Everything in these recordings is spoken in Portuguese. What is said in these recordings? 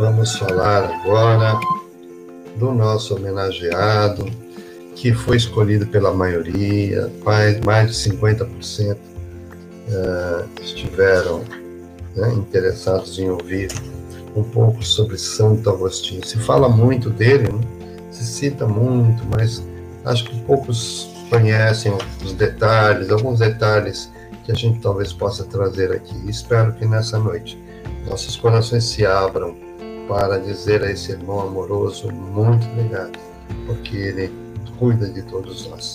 Vamos falar agora do nosso homenageado, que foi escolhido pela maioria, mais, de 50% uh, eh, estiveram né, interessados em ouvir um pouco sobre Santo Agostinho. Se fala muito dele, né? se cita muito, mas acho que poucos conhecem os detalhes, alguns detalhes que a gente talvez possa trazer aqui. Espero que nessa noite nossos corações se abram para dizer a esse irmão amoroso muito obrigado, porque ele cuida de todos nós.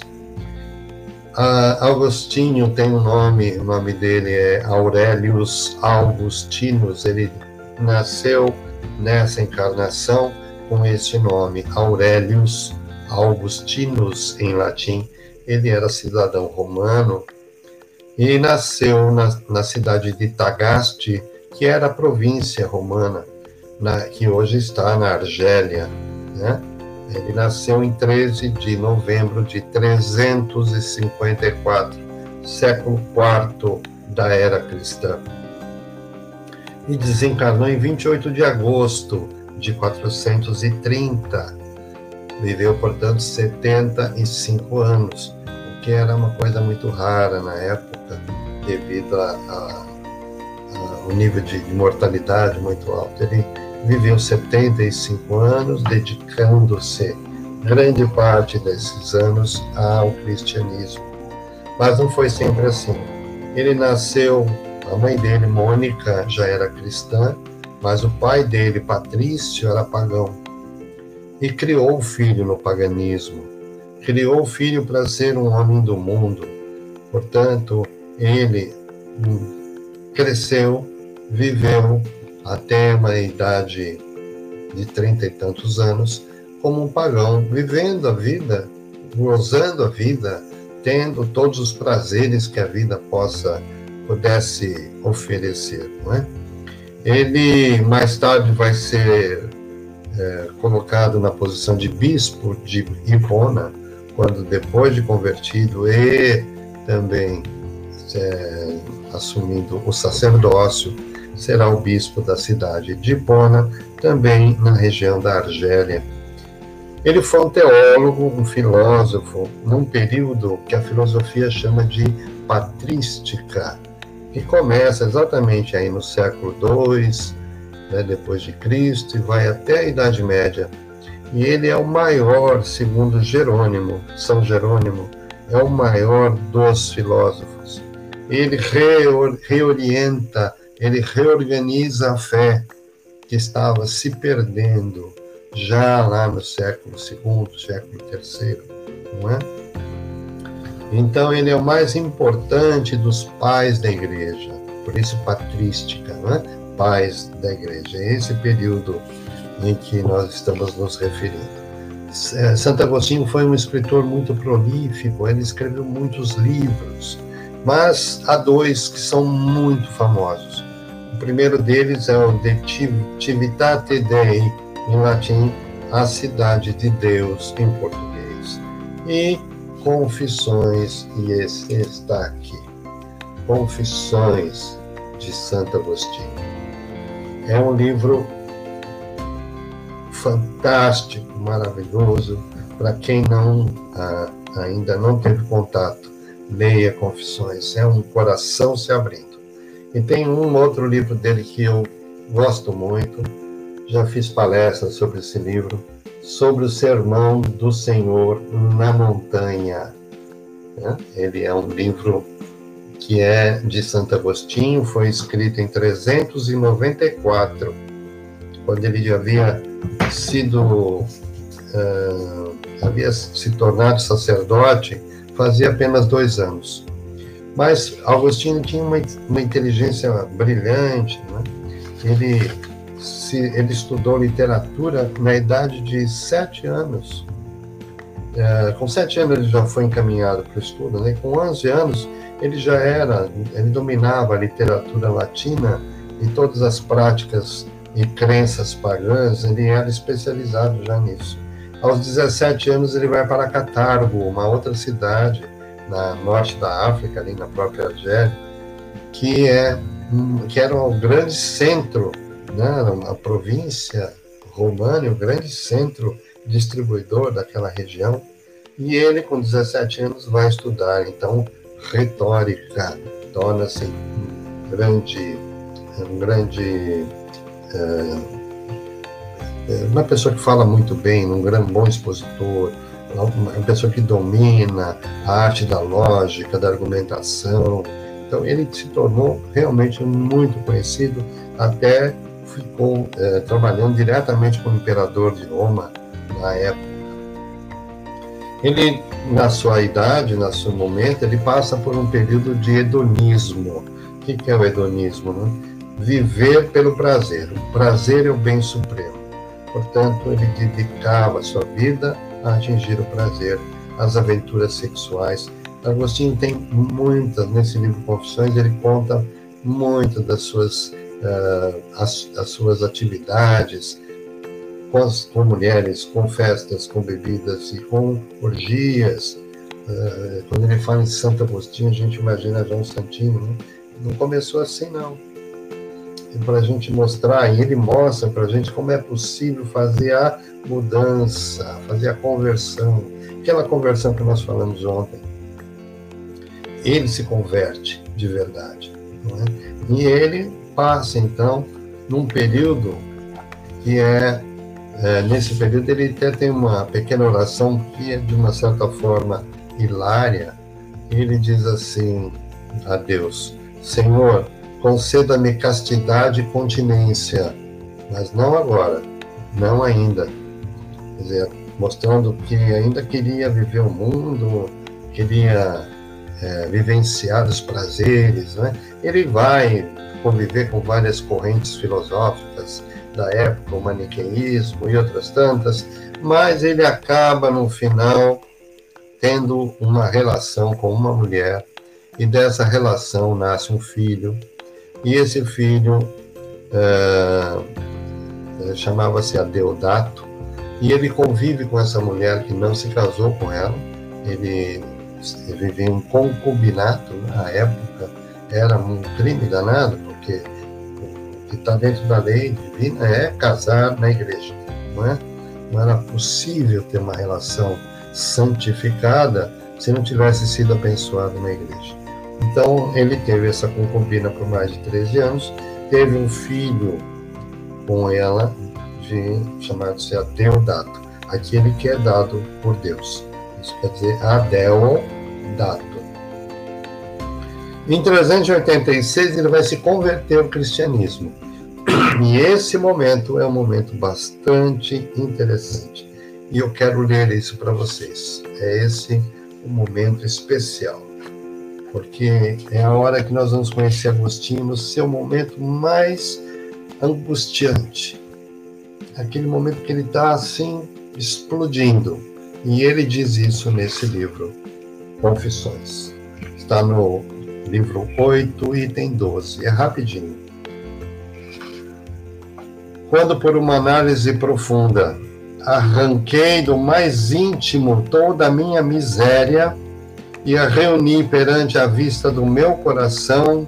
Ah, Agostinho tem um nome, o nome dele é Aurelius Augustinus, ele nasceu nessa encarnação com este nome, Aurelius Augustinus em latim. Ele era cidadão romano e nasceu na, na cidade de Tagaste, que era província romana, na, que hoje está na Argélia. Né? Ele nasceu em 13 de novembro de 354, século IV da era cristã. E desencarnou em 28 de agosto de 430. Viveu, portanto, 75 anos, o que era uma coisa muito rara na época, devido ao nível de, de mortalidade muito alto. Ele viveu 75 anos, dedicando-se grande parte desses anos ao cristianismo. Mas não foi sempre assim. Ele nasceu, a mãe dele, Mônica, já era cristã, mas o pai dele, Patrício, era pagão. E criou o filho no paganismo. Criou o filho para ser um homem do mundo. Portanto, ele hum, cresceu, viveu até uma idade de trinta e tantos anos como um pagão, vivendo a vida, gozando a vida, tendo todos os prazeres que a vida possa pudesse oferecer, não é? Ele mais tarde vai ser é, colocado na posição de bispo de Hipona, quando depois de convertido e também é, assumindo o sacerdócio, será o bispo da cidade de Hipona, também na região da Argélia. Ele foi um teólogo, um filósofo, num período que a filosofia chama de patrística, que começa exatamente aí no século II, né, depois de Cristo, e vai até a Idade Média. E ele é o maior, segundo Jerônimo, São Jerônimo, é o maior dos filósofos. Ele reorienta ele reorganiza a fé que estava se perdendo já lá no século II, século III, não é? Então ele é o mais importante dos pais da igreja, por isso patrística, não é? Pais da igreja. É esse período em que nós estamos nos referindo. É, Santo Agostinho foi um escritor muito prolífico, ele escreveu muitos livros, mas há dois que são muito famosos. O primeiro deles é o De Civitate Dei, em latim, a cidade de Deus, em português. E Confissões, e esse está aqui. Confissões de Santo Agostinho. É um livro fantástico, maravilhoso, para quem não ah, ainda não teve contato. Leia Confissões, é um coração se abrindo. E tem um outro livro dele que eu gosto muito, já fiz palestras sobre esse livro, sobre o sermão do Senhor na montanha. Né? Ele é um livro que é de Santo Agostinho, foi escrito em 394, quando ele havia sido, uh, havia se tornado sacerdote, fazia apenas dois anos. Mas Agostinho tinha uma, uma inteligência brilhante, né? ele, se, ele estudou literatura na idade de sete anos. É, com sete anos ele já foi encaminhado para o estudo, né? com 11 anos ele já era, ele dominava a literatura latina e todas as práticas e crenças pagãs, ele era especializado já nisso. Aos 17 anos ele vai para Catargo, uma outra cidade, na norte da África, ali na própria Argélia, que, é, que era um grande centro né, a província romana, o grande centro distribuidor daquela região, e ele, com 17 anos, vai estudar, então, retórica, torna-se um grande, um grande é, uma pessoa que fala muito bem, um grande bom expositor, uma pessoa que domina a arte da lógica, da argumentação. Então ele se tornou realmente muito conhecido, até ficou é, trabalhando diretamente com o imperador de Roma na época. Ele, na sua idade, no seu momento, ele passa por um período de hedonismo. O que é o hedonismo? Né? Viver pelo prazer. O prazer é o bem supremo. Portanto, ele dedicava sua vida a atingir o prazer, as aventuras sexuais. Agostinho tem muitas, nesse livro Confissões, ele conta muitas das suas, uh, as, as suas atividades, com, as, com mulheres, com festas, com bebidas e com orgias. Uh, quando ele fala em Santo Agostinho, a gente imagina um santinho. Né? Não começou assim, não. Para a gente mostrar, e ele mostra para a gente como é possível fazer a mudança, fazer a conversão. Aquela conversão que nós falamos ontem. Ele se converte de verdade. É? E ele passa, então, num período que é é, nesse período ele até tem uma pequena oração que é de uma certa forma hilária. Ele diz assim a Deus: Senhor, conceda-me castidade e continência, mas não agora, não ainda. Quer dizer, mostrando que ainda queria viver o mundo, queria é, vivenciar os prazeres, né? Ele vai conviver com várias correntes filosóficas da época, o maniqueísmo e outras tantas, mas ele acaba no final tendo uma relação com uma mulher e dessa relação nasce um filho e esse filho é, chamava-se Adeodato e ele convive com essa mulher que não se casou com ela, ele, vivia um concubinato na época, era um crime danado, porque que está dentro da lei divina é casar na igreja, não é? Não era possível ter uma relação santificada se não tivesse sido abençoado na igreja. Então, ele teve essa concubina por mais de 13 anos, teve um filho com ela, de, chamado-se Adeodato, aquele que é dado por Deus. Isso quer dizer Adeodato. Em 386, ele vai se converter ao cristianismo. E esse momento é um momento bastante interessante. E eu quero ler isso para vocês. É esse um momento especial. Porque é a hora que nós vamos conhecer Agostinho no seu momento mais angustiante. Aquele momento que ele está assim, explodindo. E ele diz isso nesse livro, Confissões. Está no livro 8, item 12. É rapidinho. Quando, por uma análise profunda, arranquei do mais íntimo toda a minha miséria e a reuni perante a vista do meu coração,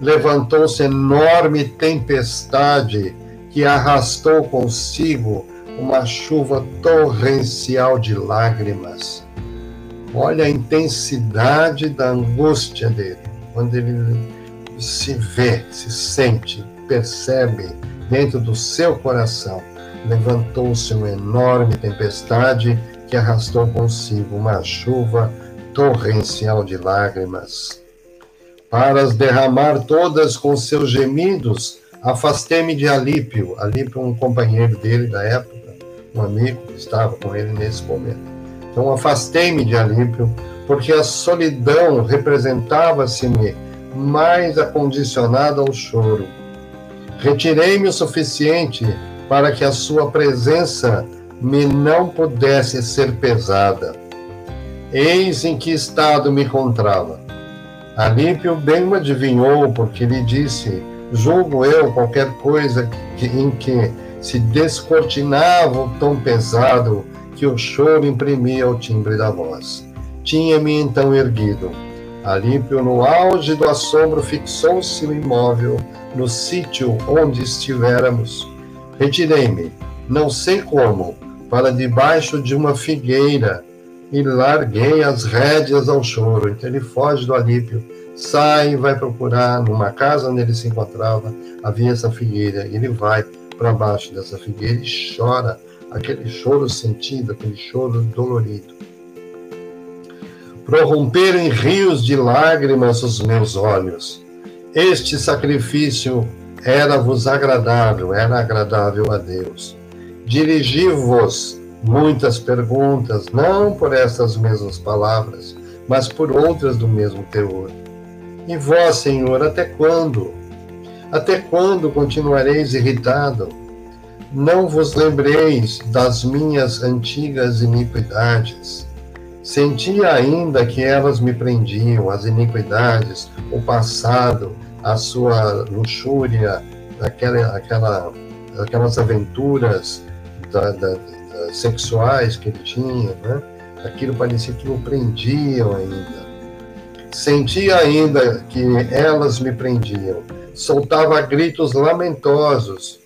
levantou-se enorme tempestade que arrastou consigo uma chuva torrencial de lágrimas. Olha a intensidade da angústia dele quando ele se vê, se sente, percebe dentro do seu coração, levantou-se uma enorme tempestade que arrastou consigo uma chuva torrencial de lágrimas. Para as derramar todas com seus gemidos, afastei-me de Alípio. Alípio, um companheiro dele da época, um amigo que estava com ele nesse momento. Então, afastei-me de Alípio porque a solidão representava-se-me mais acondicionada ao choro. Retirei-me o suficiente para que a sua presença me não pudesse ser pesada. Eis em que estado me encontrava. Alípio bem adivinhou, porque lhe disse: Julgo eu qualquer coisa que, em que se descortinava o tom pesado que o choro imprimia ao timbre da voz. Tinha-me então erguido. Alípio, no auge do assombro, fixou-se imóvel no sítio onde estivéramos. Retirei-me, não sei como, para debaixo de uma figueira e larguei as rédeas ao choro. Então ele foge do Alípio, sai e vai procurar numa casa onde ele se encontrava, havia essa figueira. Ele vai para baixo dessa figueira e chora, aquele choro sentido, aquele choro dolorido prorromperam em rios de lágrimas os meus olhos. Este sacrifício era-vos agradável, era agradável a Deus. Dirigi-vos muitas perguntas, não por estas mesmas palavras, mas por outras do mesmo teor. E vós, Senhor, até quando? Até quando continuareis irritado? Não vos lembreis das minhas antigas iniquidades Sentia ainda que elas me prendiam, as iniquidades, o passado, a sua luxúria, aquela, aquela, aquelas aventuras da, da, sexuais que ele tinha, né? aquilo parecia que o prendiam ainda. Sentia ainda que elas me prendiam, soltava gritos lamentosos.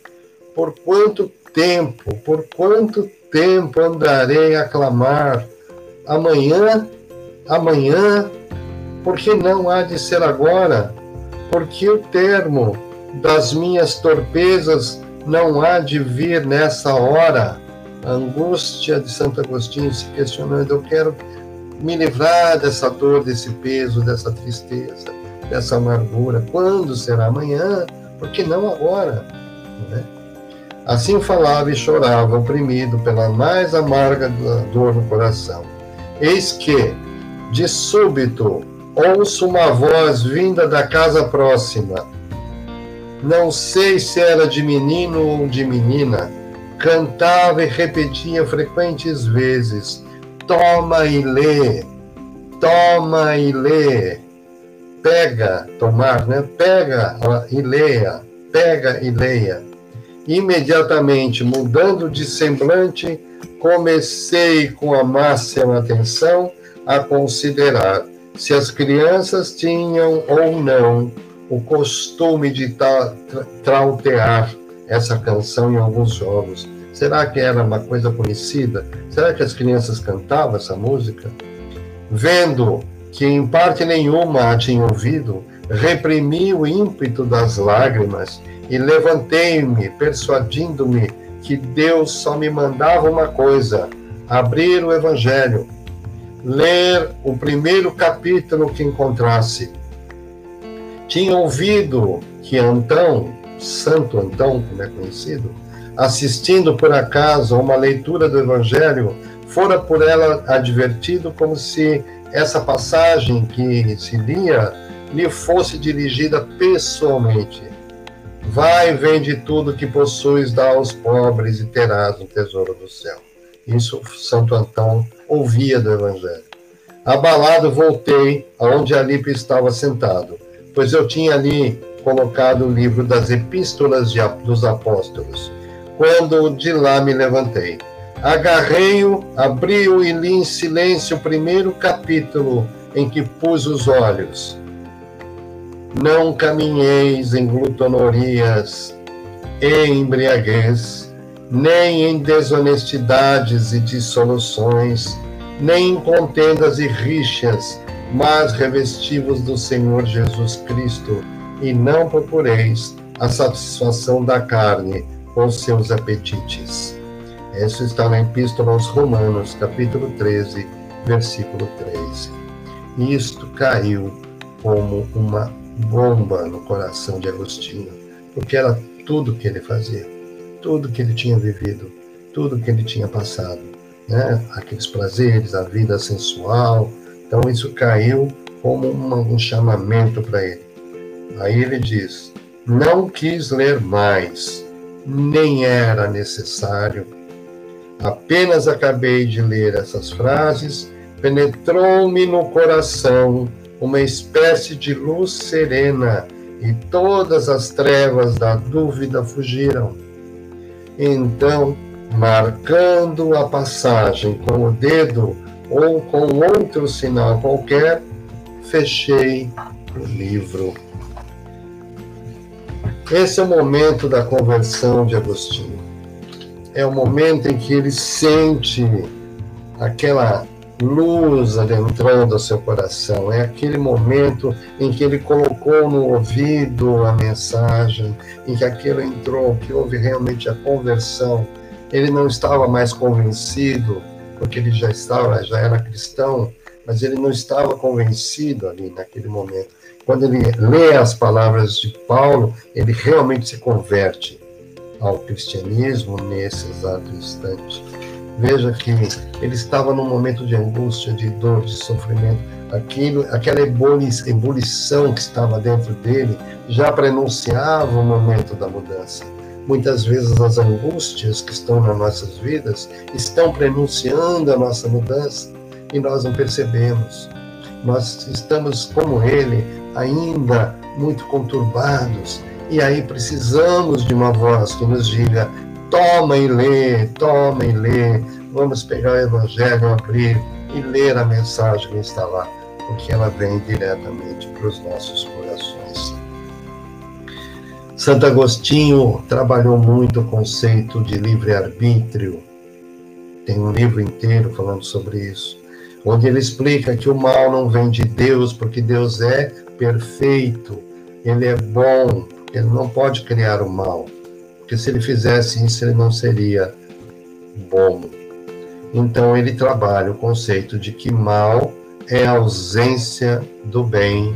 Por quanto tempo, por quanto tempo andarei a clamar? amanhã, amanhã, porque não há de ser agora? Porque o termo das minhas torpezas não há de vir nessa hora? A angústia de Santo Agostinho se questionando: eu quero me livrar dessa dor, desse peso, dessa tristeza, dessa amargura. Quando será amanhã? Porque não agora? Não é? Assim falava e chorava, oprimido pela mais amarga dor no coração. Eis que, de súbito, ouço uma voz vinda da casa próxima. Não sei se era de menino ou de menina. Cantava e repetia frequentes vezes: Toma e lê, toma e lê. Pega, tomar, né? Pega e leia, pega e leia. Imediatamente, mudando de semblante, comecei com a máxima atenção a considerar se as crianças tinham ou não o costume de trautear essa canção em alguns jogos. Será que era uma coisa conhecida? Será que as crianças cantavam essa música? Vendo que em parte nenhuma a tinha ouvido, reprimi o ímpeto das lágrimas e levantei-me, persuadindo-me que Deus só me mandava uma coisa: abrir o Evangelho, ler o primeiro capítulo que encontrasse. Tinha ouvido que Antão, Santo Antão, como é conhecido, assistindo por acaso a uma leitura do Evangelho, fora por ela advertido como se essa passagem que se lia lhe fosse dirigida pessoalmente. Vai, vende tudo que possuis, dá aos pobres e terás um tesouro do céu. Isso Santo Antão ouvia do Evangelho. Abalado, voltei aonde Alipe estava sentado, pois eu tinha ali colocado o livro das epístolas de, dos apóstolos. Quando de lá me levantei, agarrei-o, abri-o e li em silêncio o primeiro capítulo em que pus os olhos não caminheis em glutonorias e embriaguez, nem em desonestidades e dissoluções, nem em contendas e rixas, mas revestivos do Senhor Jesus Cristo, e não procureis a satisfação da carne com seus apetites. Isso está na Epístola aos Romanos, capítulo 13, versículo 13. Isto caiu como uma bomba no coração de Agostinho, porque era tudo que ele fazia, tudo que ele tinha vivido, tudo que ele tinha passado, né? Aqueles prazeres, a vida sensual. Então isso caiu como um chamamento para ele. Aí ele diz: não quis ler mais, nem era necessário. Apenas acabei de ler essas frases, penetrou-me no coração uma espécie de luz serena, e todas as trevas da dúvida fugiram. Então, marcando a passagem com o dedo ou com outro sinal qualquer, fechei o livro. Esse é o momento da conversão de Agostinho. É o momento em que ele sente aquela luz adentrando o seu coração. É aquele momento em que ele colocou no ouvido a mensagem, em que aquilo entrou, que houve realmente a conversão. Ele não estava mais convencido, porque ele já estava, já era cristão, mas ele não estava convencido ali naquele momento. Quando ele lê as palavras de Paulo, ele realmente se converte ao cristianismo nesse exato instante. Veja que ele estava num momento de angústia, de dor, de sofrimento. Aquilo, aquela ebulição que estava dentro dele já prenunciava o momento da mudança. Muitas vezes as angústias que estão nas nossas vidas estão prenunciando a nossa mudança e nós não percebemos. Nós estamos como ele, ainda muito conturbados, e aí precisamos de uma voz que nos diga: Toma e lê, toma e lê. Vamos pegar o Evangelho, abrir e ler a mensagem que está lá, porque ela vem diretamente para os nossos corações. Santo Agostinho trabalhou muito o conceito de livre-arbítrio. Tem um livro inteiro falando sobre isso, onde ele explica que o mal não vem de Deus, porque Deus é perfeito, ele é bom, ele não pode criar o mal. Porque se ele fizesse isso, ele não seria bom. Então ele trabalha o conceito de que mal é a ausência do bem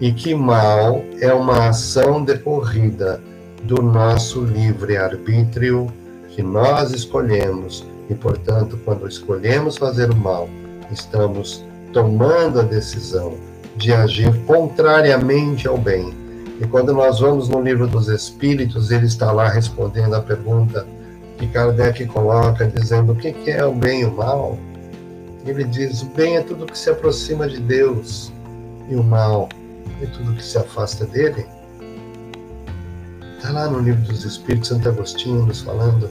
e que mal é uma ação decorrida do nosso livre-arbítrio que nós escolhemos e, portanto, quando escolhemos fazer o mal, estamos tomando a decisão de agir contrariamente ao bem e quando nós vamos no livro dos Espíritos, ele está lá respondendo a pergunta que Kardec coloca, dizendo o que é o bem e o mal. Ele diz: o bem é tudo que se aproxima de Deus, e o mal é tudo que se afasta dele. Está lá no livro dos Espíritos, Santo Agostinho nos falando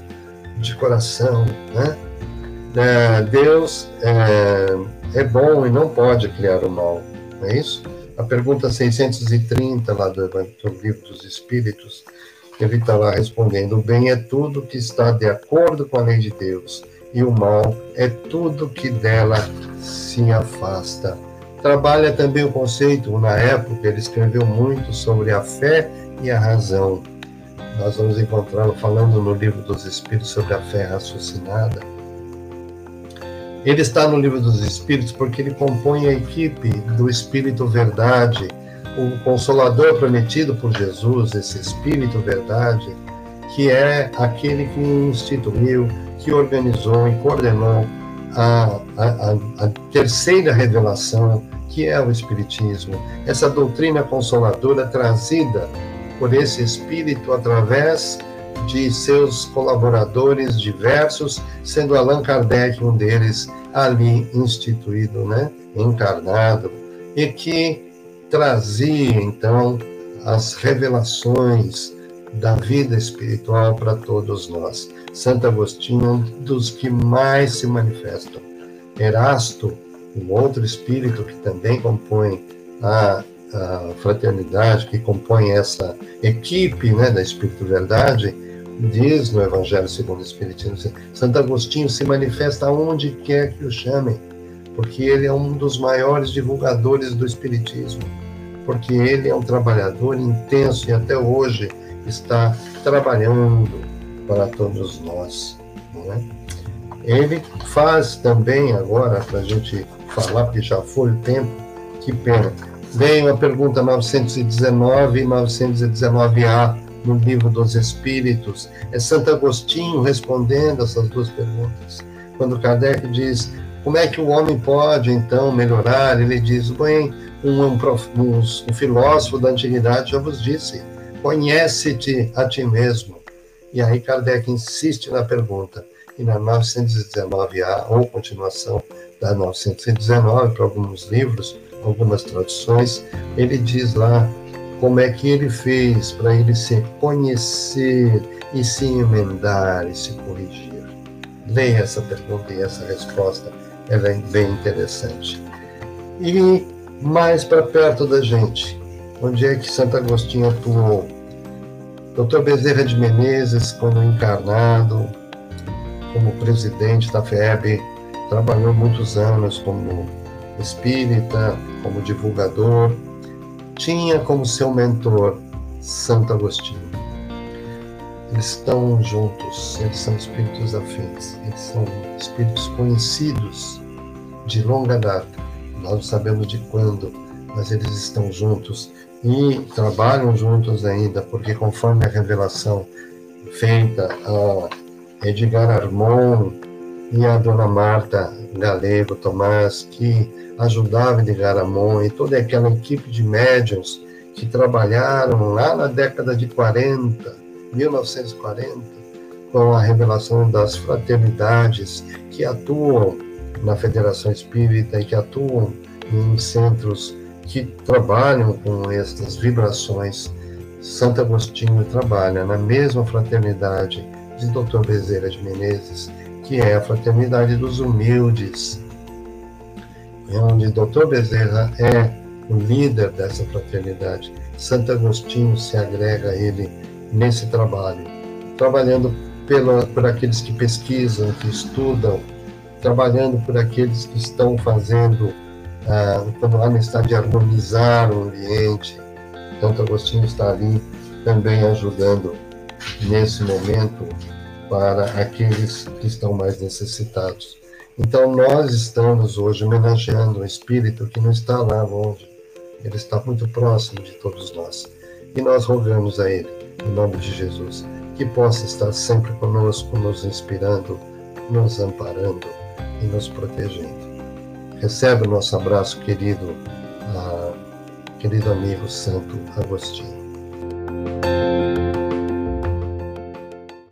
de coração, né? É, Deus é, é bom e não pode criar o mal, não é isso? a pergunta 630 lá do, do Livro dos Espíritos, ele está lá respondendo: o bem é tudo que está de acordo com a lei de Deus, e o mal é tudo que dela se afasta. Trabalha também o conceito, na época, ele escreveu muito sobre a fé e a razão. Nós vamos encontrá-lo falando no Livro dos Espíritos sobre a fé raciocinada ele está no livro dos Espíritos porque ele compõe a equipe do Espírito Verdade, o Consolador prometido por Jesus, esse Espírito Verdade, que é aquele que instituiu, que organizou e coordenou a, a, a terceira revelação, que é o Espiritismo. Essa doutrina consoladora trazida por esse Espírito através de seus colaboradores diversos, sendo Allan Kardec um deles ali instituído, né, encarnado, e que trazia então as revelações da vida espiritual para todos nós. Santo Agostinho é um dos que mais se manifestam. Erasto, um outro espírito que também compõe a, a fraternidade, que compõe essa equipe né, da Espírito Verdade, diz no Evangelho segundo o Espiritismo, Santo Agostinho se manifesta onde quer que o chamem, porque ele é um dos maiores divulgadores do Espiritismo, porque ele é um trabalhador intenso e até hoje está trabalhando para todos nós. Não é? Ele faz também, agora, para a gente falar, porque já foi o tempo, que pena. Vem a pergunta 919 e 919A no livro dos Espíritos. É Santo Agostinho respondendo essas duas perguntas. Quando Kardec diz como é que o homem pode então melhorar, ele diz: bem, um, um, um, um filósofo da antiguidade já vos disse: conhece-te a ti mesmo. E aí Kardec insiste na pergunta. E na 919A, ou continuação da 919, para alguns livros, algumas traduções, ele diz lá como é que ele fez para ele se conhecer e se emendar e se corrigir? Leia essa pergunta e essa resposta, ela é bem interessante. E mais para perto da gente. Onde é que Santo Agostinho atuou? Dr. Bezerra de Menezes, como encarnado, como presidente da FEB, trabalhou muitos anos como espírita, como divulgador, tinha como seu mentor Santo Agostinho. Eles estão juntos, eles são espíritos afins, eles são espíritos conhecidos de longa data. Nós não sabemos de quando, mas eles estão juntos e trabalham juntos ainda, porque conforme a revelação feita a Edgar Armon e a dona Marta Galego Tomás, que ajudava Edgar Armon e toda aquela equipe de médiums que trabalharam lá na década de 40, 1940, com a revelação das fraternidades que atuam na Federação Espírita e que atuam em centros que trabalham com estas vibrações. Santo Agostinho trabalha na mesma fraternidade de Dr. Bezerra de Menezes, que é a fraternidade dos humildes, onde Dr. Bezerra é o líder dessa fraternidade. Santo Agostinho se agrega a ele nesse trabalho, trabalhando pela, por aqueles que pesquisam, que estudam, trabalhando por aqueles que estão fazendo ah, a necessidade de harmonizar o ambiente. Santo Agostinho está ali também ajudando nesse momento para aqueles que estão mais necessitados. Então, nós estamos hoje homenageando um espírito que não está lá longe, ele está muito próximo de todos nós. E nós rogamos a ele, em nome de Jesus, que possa estar sempre conosco, nos inspirando, nos amparando e nos protegendo. Recebe o nosso abraço, querido, ah, querido amigo Santo Agostinho.